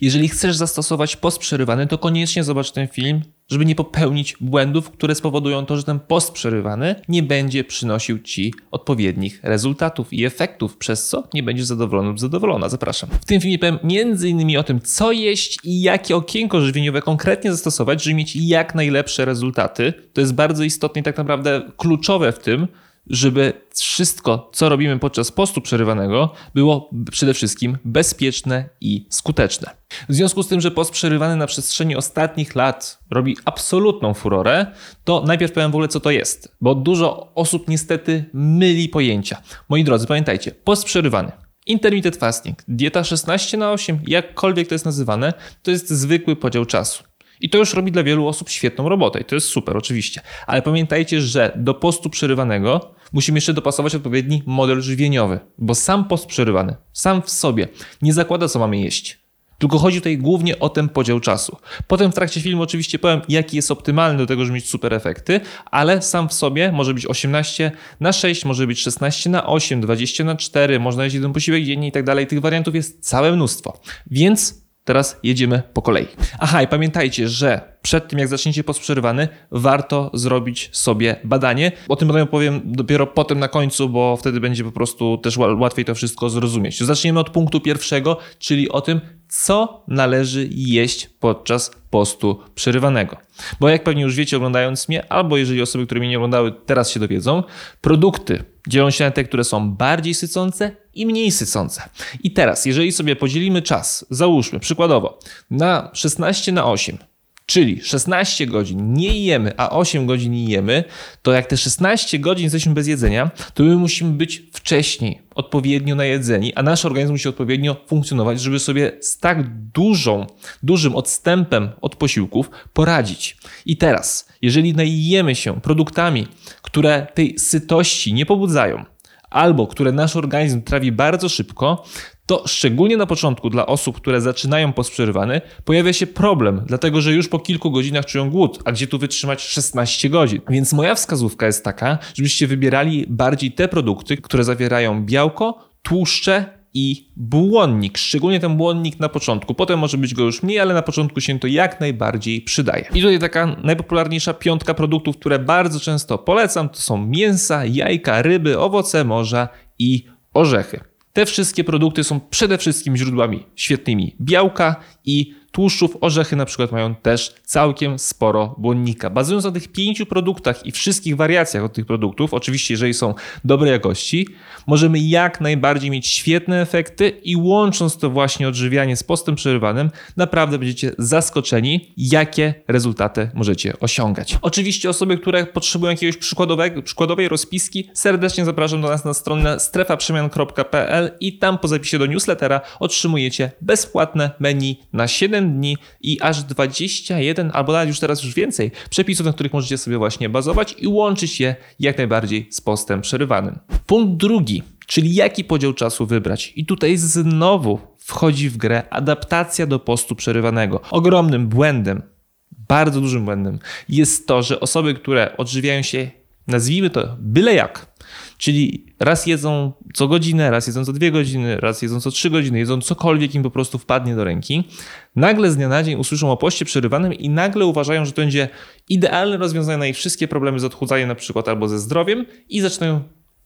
Jeżeli chcesz zastosować post przerywany, to koniecznie zobacz ten film, żeby nie popełnić błędów, które spowodują to, że ten post przerywany nie będzie przynosił ci odpowiednich rezultatów i efektów, przez co nie będziesz zadowolony lub zadowolona. Zapraszam. W tym filmie powiem m.in. o tym, co jeść i jakie okienko żywieniowe konkretnie zastosować, żeby mieć jak najlepsze rezultaty. To jest bardzo istotne i tak naprawdę kluczowe w tym, żeby wszystko, co robimy podczas postu przerywanego, było przede wszystkim bezpieczne i skuteczne. W związku z tym, że post przerywany na przestrzeni ostatnich lat robi absolutną furorę, to najpierw powiem w ogóle, co to jest, bo dużo osób niestety myli pojęcia. Moi drodzy, pamiętajcie, post przerywany. Intermittent fasting, dieta 16 na 8, jakkolwiek to jest nazywane, to jest zwykły podział czasu. I to już robi dla wielu osób świetną robotę i to jest super, oczywiście. Ale pamiętajcie, że do postu przerywanego musimy jeszcze dopasować odpowiedni model żywieniowy, bo sam post przerywany, sam w sobie, nie zakłada, co mamy jeść. Tylko chodzi tutaj głównie o ten podział czasu. Potem w trakcie filmu oczywiście powiem, jaki jest optymalny do tego, żeby mieć super efekty, ale sam w sobie może być 18 na 6, może być 16 na 8, 20 na 4, można jeść jeden posiłek dziennie i tak dalej. Tych wariantów jest całe mnóstwo. Więc Teraz jedziemy po kolei. Aha, i pamiętajcie, że przed tym jak zaczniecie post przerywany, warto zrobić sobie badanie. O tym badaniu powiem dopiero potem na końcu, bo wtedy będzie po prostu też łatwiej to wszystko zrozumieć. Zaczniemy od punktu pierwszego, czyli o tym, co należy jeść podczas postu przerywanego. Bo jak pewnie już wiecie oglądając mnie, albo jeżeli osoby, które mnie nie oglądały teraz się dowiedzą, produkty dzielą się na te, które są bardziej sycące i mniej sycące. I teraz, jeżeli sobie podzielimy czas, załóżmy przykładowo na 16 na 8, czyli 16 godzin nie jemy, a 8 godzin jemy, to jak te 16 godzin jesteśmy bez jedzenia, to my musimy być wcześniej odpowiednio najedzeni, a nasz organizm musi odpowiednio funkcjonować, żeby sobie z tak dużą, dużym odstępem od posiłków poradzić. I teraz, jeżeli najemy się produktami, które tej sytości nie pobudzają, albo które nasz organizm trawi bardzo szybko, to szczególnie na początku dla osób, które zaczynają post pojawia się problem, dlatego że już po kilku godzinach czują głód, a gdzie tu wytrzymać 16 godzin. Więc moja wskazówka jest taka, żebyście wybierali bardziej te produkty, które zawierają białko, tłuszcze i błonnik, szczególnie ten błonnik na początku. Potem może być go już mniej, ale na początku się to jak najbardziej przydaje. I tutaj taka najpopularniejsza piątka produktów, które bardzo często polecam, to są mięsa, jajka, ryby, owoce morza i orzechy. Te wszystkie produkty są przede wszystkim źródłami świetnymi białka i tłuszczów. Orzechy na przykład mają też całkiem sporo błonnika. Bazując na tych pięciu produktach i wszystkich wariacjach od tych produktów, oczywiście jeżeli są dobrej jakości, możemy jak najbardziej mieć świetne efekty i łącząc to właśnie odżywianie z postem przerywanym, naprawdę będziecie zaskoczeni, jakie rezultaty możecie osiągać. Oczywiście osoby, które potrzebują jakiegoś przykładowej rozpiski, serdecznie zapraszam do nas na stronę strefaprzemian.pl i tam po zapisie do newslettera otrzymujecie bezpłatne menu na 7 dni i aż 21 albo nawet już teraz już więcej przepisów, na których możecie sobie właśnie bazować i łączyć je jak najbardziej z postem przerywanym. Punkt drugi, czyli jaki podział czasu wybrać. I tutaj znowu wchodzi w grę adaptacja do postu przerywanego. Ogromnym błędem, bardzo dużym błędem jest to, że osoby, które odżywiają się, nazwijmy to byle jak, Czyli raz jedzą co godzinę, raz jedzą co dwie godziny, raz jedzą co trzy godziny, jedzą cokolwiek im po prostu wpadnie do ręki. Nagle z dnia na dzień usłyszą o poście przerywanym i nagle uważają, że to będzie idealne rozwiązanie na ich wszystkie problemy z odchudzaniem na przykład albo ze zdrowiem i zaczynają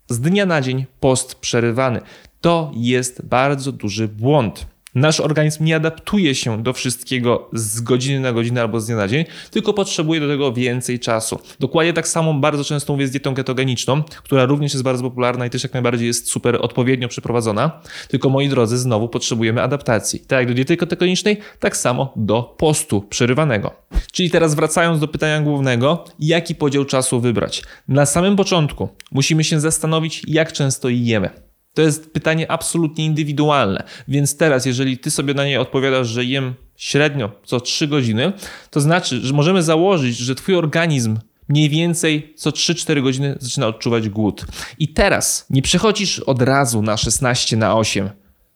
z dnia na dzień post przerywany. To jest bardzo duży błąd. Nasz organizm nie adaptuje się do wszystkiego z godziny na godzinę albo z dnia na dzień, tylko potrzebuje do tego więcej czasu. Dokładnie tak samo bardzo często mówię z dietą ketogeniczną, która również jest bardzo popularna i też jak najbardziej jest super odpowiednio przeprowadzona. Tylko moi drodzy, znowu potrzebujemy adaptacji. Tak jak do diety ketogenicznej, tak samo do postu przerywanego. Czyli teraz wracając do pytania głównego, jaki podział czasu wybrać? Na samym początku musimy się zastanowić, jak często jemy. To jest pytanie absolutnie indywidualne. Więc teraz, jeżeli ty sobie na nie odpowiadasz, że jem średnio co 3 godziny, to znaczy, że możemy założyć, że twój organizm mniej więcej co 3-4 godziny zaczyna odczuwać głód. I teraz nie przechodzisz od razu na 16 na 8,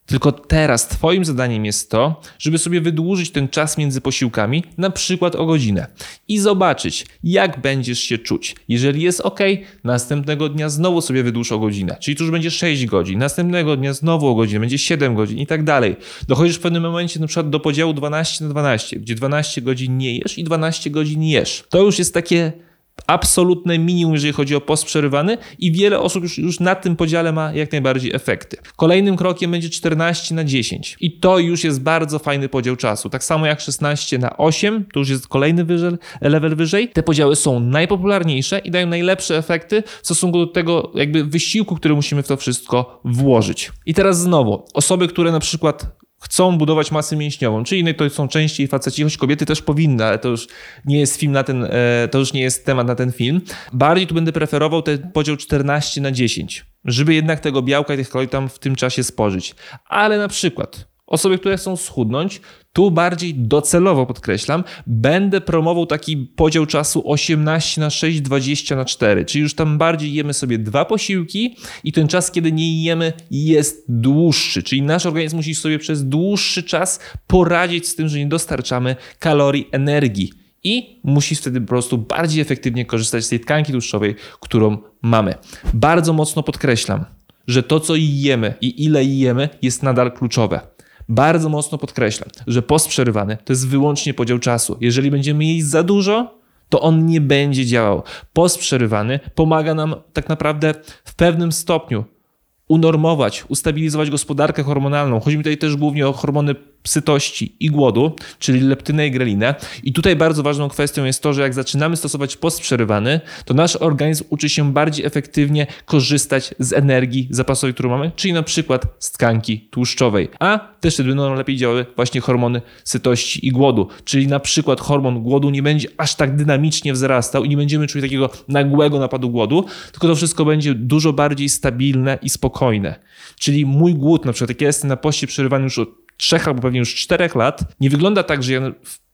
Tylko teraz Twoim zadaniem jest to, żeby sobie wydłużyć ten czas między posiłkami, na przykład o godzinę, i zobaczyć, jak będziesz się czuć. Jeżeli jest ok, następnego dnia znowu sobie wydłuż o godzinę, czyli to już będzie 6 godzin, następnego dnia znowu o godzinę, będzie 7 godzin i tak dalej. Dochodzisz w pewnym momencie na przykład do podziału 12 na 12, gdzie 12 godzin nie jesz i 12 godzin jesz. To już jest takie absolutne minimum, jeżeli chodzi o post przerywany i wiele osób już, już na tym podziale ma jak najbardziej efekty. Kolejnym krokiem będzie 14 na 10 i to już jest bardzo fajny podział czasu. Tak samo jak 16 na 8, to już jest kolejny wyżej, level wyżej. Te podziały są najpopularniejsze i dają najlepsze efekty w stosunku do tego jakby wysiłku, który musimy w to wszystko włożyć. I teraz znowu, osoby, które na przykład chcą budować masę mięśniową, czyli to są częściej faceci, choć kobiety też powinny, ale to już nie jest film na ten, e, to już nie jest temat na ten film. Bardziej tu będę preferował ten podział 14 na 10, żeby jednak tego białka i tych kalorii tam w tym czasie spożyć. Ale na przykład Osoby, które chcą schudnąć, tu bardziej docelowo podkreślam, będę promował taki podział czasu 18 na 6, 20 na 4, czyli już tam bardziej jemy sobie dwa posiłki i ten czas, kiedy nie jemy, jest dłuższy, czyli nasz organizm musi sobie przez dłuższy czas poradzić z tym, że nie dostarczamy kalorii, energii i musi wtedy po prostu bardziej efektywnie korzystać z tej tkanki tłuszczowej, którą mamy. Bardzo mocno podkreślam, że to, co jemy i ile jemy, jest nadal kluczowe. Bardzo mocno podkreślam, że post przerywany to jest wyłącznie podział czasu. Jeżeli będziemy jeść za dużo, to on nie będzie działał. Post przerywany pomaga nam tak naprawdę w pewnym stopniu unormować, ustabilizować gospodarkę hormonalną. Chodzi mi tutaj też głównie o hormony sytości i głodu, czyli leptynę i grelinę. I tutaj bardzo ważną kwestią jest to, że jak zaczynamy stosować post przerywany, to nasz organizm uczy się bardziej efektywnie korzystać z energii zapasowej, którą mamy, czyli na przykład z tkanki tłuszczowej. A też wtedy będą lepiej działały właśnie hormony sytości i głodu, czyli na przykład hormon głodu nie będzie aż tak dynamicznie wzrastał i nie będziemy czuli takiego nagłego napadu głodu, tylko to wszystko będzie dużo bardziej stabilne i spokojne. Czyli mój głód, na przykład jak ja jestem na poście przerywany już od trzech albo pewnie już czterech lat, nie wygląda tak, że ja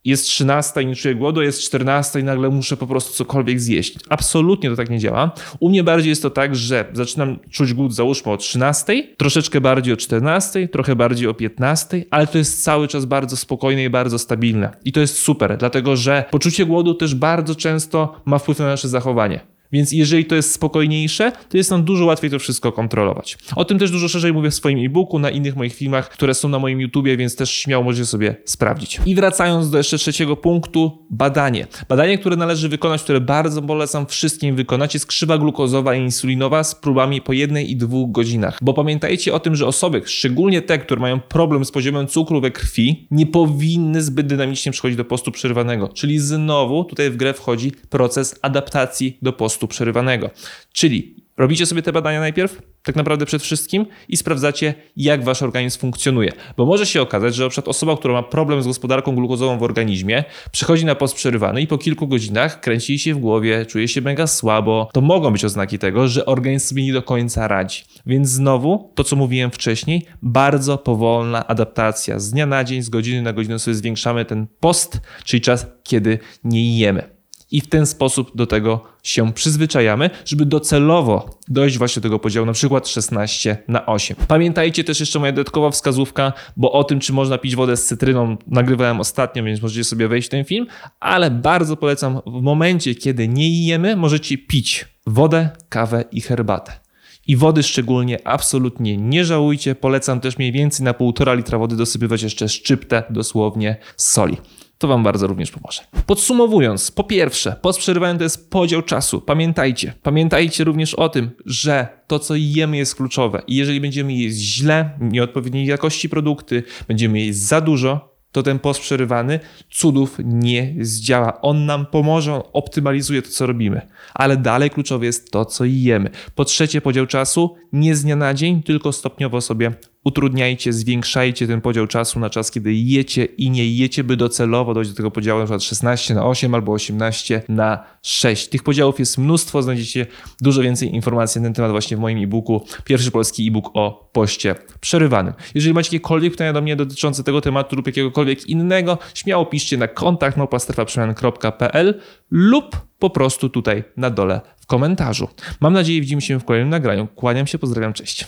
jest 13 i nie czuję głodu, jest 14 i nagle muszę po prostu cokolwiek zjeść. Absolutnie to tak nie działa. U mnie bardziej jest to tak, że zaczynam czuć głód załóżmy o 13, troszeczkę bardziej o 14, trochę bardziej o 15, ale to jest cały czas bardzo spokojne i bardzo stabilne. I to jest super, dlatego że poczucie głodu też bardzo często ma wpływ na nasze zachowanie. Więc jeżeli to jest spokojniejsze, to jest nam dużo łatwiej to wszystko kontrolować. O tym też dużo szerzej mówię w swoim e-booku, na innych moich filmach, które są na moim YouTubie, więc też śmiało możecie sobie sprawdzić. I wracając do jeszcze trzeciego punktu, badanie. Badanie, które należy wykonać, które bardzo polecam wszystkim wykonać, jest krzywa glukozowa i insulinowa z próbami po jednej i dwóch godzinach. Bo pamiętajcie o tym, że osoby, szczególnie te, które mają problem z poziomem cukru we krwi, nie powinny zbyt dynamicznie przechodzić do postu przerywanego. Czyli znowu tutaj w grę wchodzi proces adaptacji do postu postu przerywanego. Czyli robicie sobie te badania najpierw, tak naprawdę przed wszystkim i sprawdzacie, jak wasz organizm funkcjonuje. Bo może się okazać, że przykład osoba, która ma problem z gospodarką glukozową w organizmie, przychodzi na post przerywany i po kilku godzinach kręci się w głowie, czuje się mega słabo. To mogą być oznaki tego, że organizm nie do końca radzi. Więc znowu, to co mówiłem wcześniej, bardzo powolna adaptacja. Z dnia na dzień, z godziny na godzinę sobie zwiększamy ten post, czyli czas, kiedy nie jemy i w ten sposób do tego się przyzwyczajamy, żeby docelowo dojść właśnie do tego podziału, na przykład 16 na 8. Pamiętajcie też jeszcze moja dodatkowa wskazówka, bo o tym, czy można pić wodę z cytryną, nagrywałem ostatnio, więc możecie sobie wejść w ten film, ale bardzo polecam w momencie, kiedy nie jemy, możecie pić wodę, kawę i herbatę. I wody szczególnie absolutnie nie żałujcie. Polecam też mniej więcej na 1,5 litra wody dosypywać jeszcze szczyptę dosłownie soli to Wam bardzo również pomoże. Podsumowując, po pierwsze, post to jest podział czasu. Pamiętajcie, pamiętajcie również o tym, że to, co jemy, jest kluczowe. I jeżeli będziemy jeść źle, nieodpowiedniej jakości produkty, będziemy jeść za dużo, to ten post przerywany cudów nie zdziała. On nam pomoże, on optymalizuje to, co robimy. Ale dalej kluczowe jest to, co jemy. Po trzecie, podział czasu nie z dnia na dzień, tylko stopniowo sobie utrudniajcie, zwiększajcie ten podział czasu na czas, kiedy jecie i nie jecie, by docelowo dojść do tego podziału na przykład 16 na 8 albo 18 na 6. Tych podziałów jest mnóstwo, znajdziecie dużo więcej informacji na ten temat właśnie w moim e-booku, pierwszy polski e-book o poście przerywanym. Jeżeli macie jakiekolwiek pytania do mnie dotyczące tego tematu lub jakiegokolwiek innego, śmiało piszcie na kontakt małpastrefaprzemian.pl lub po prostu tutaj na dole w komentarzu. Mam nadzieję, widzimy się w kolejnym nagraniu. Kłaniam się, pozdrawiam, cześć.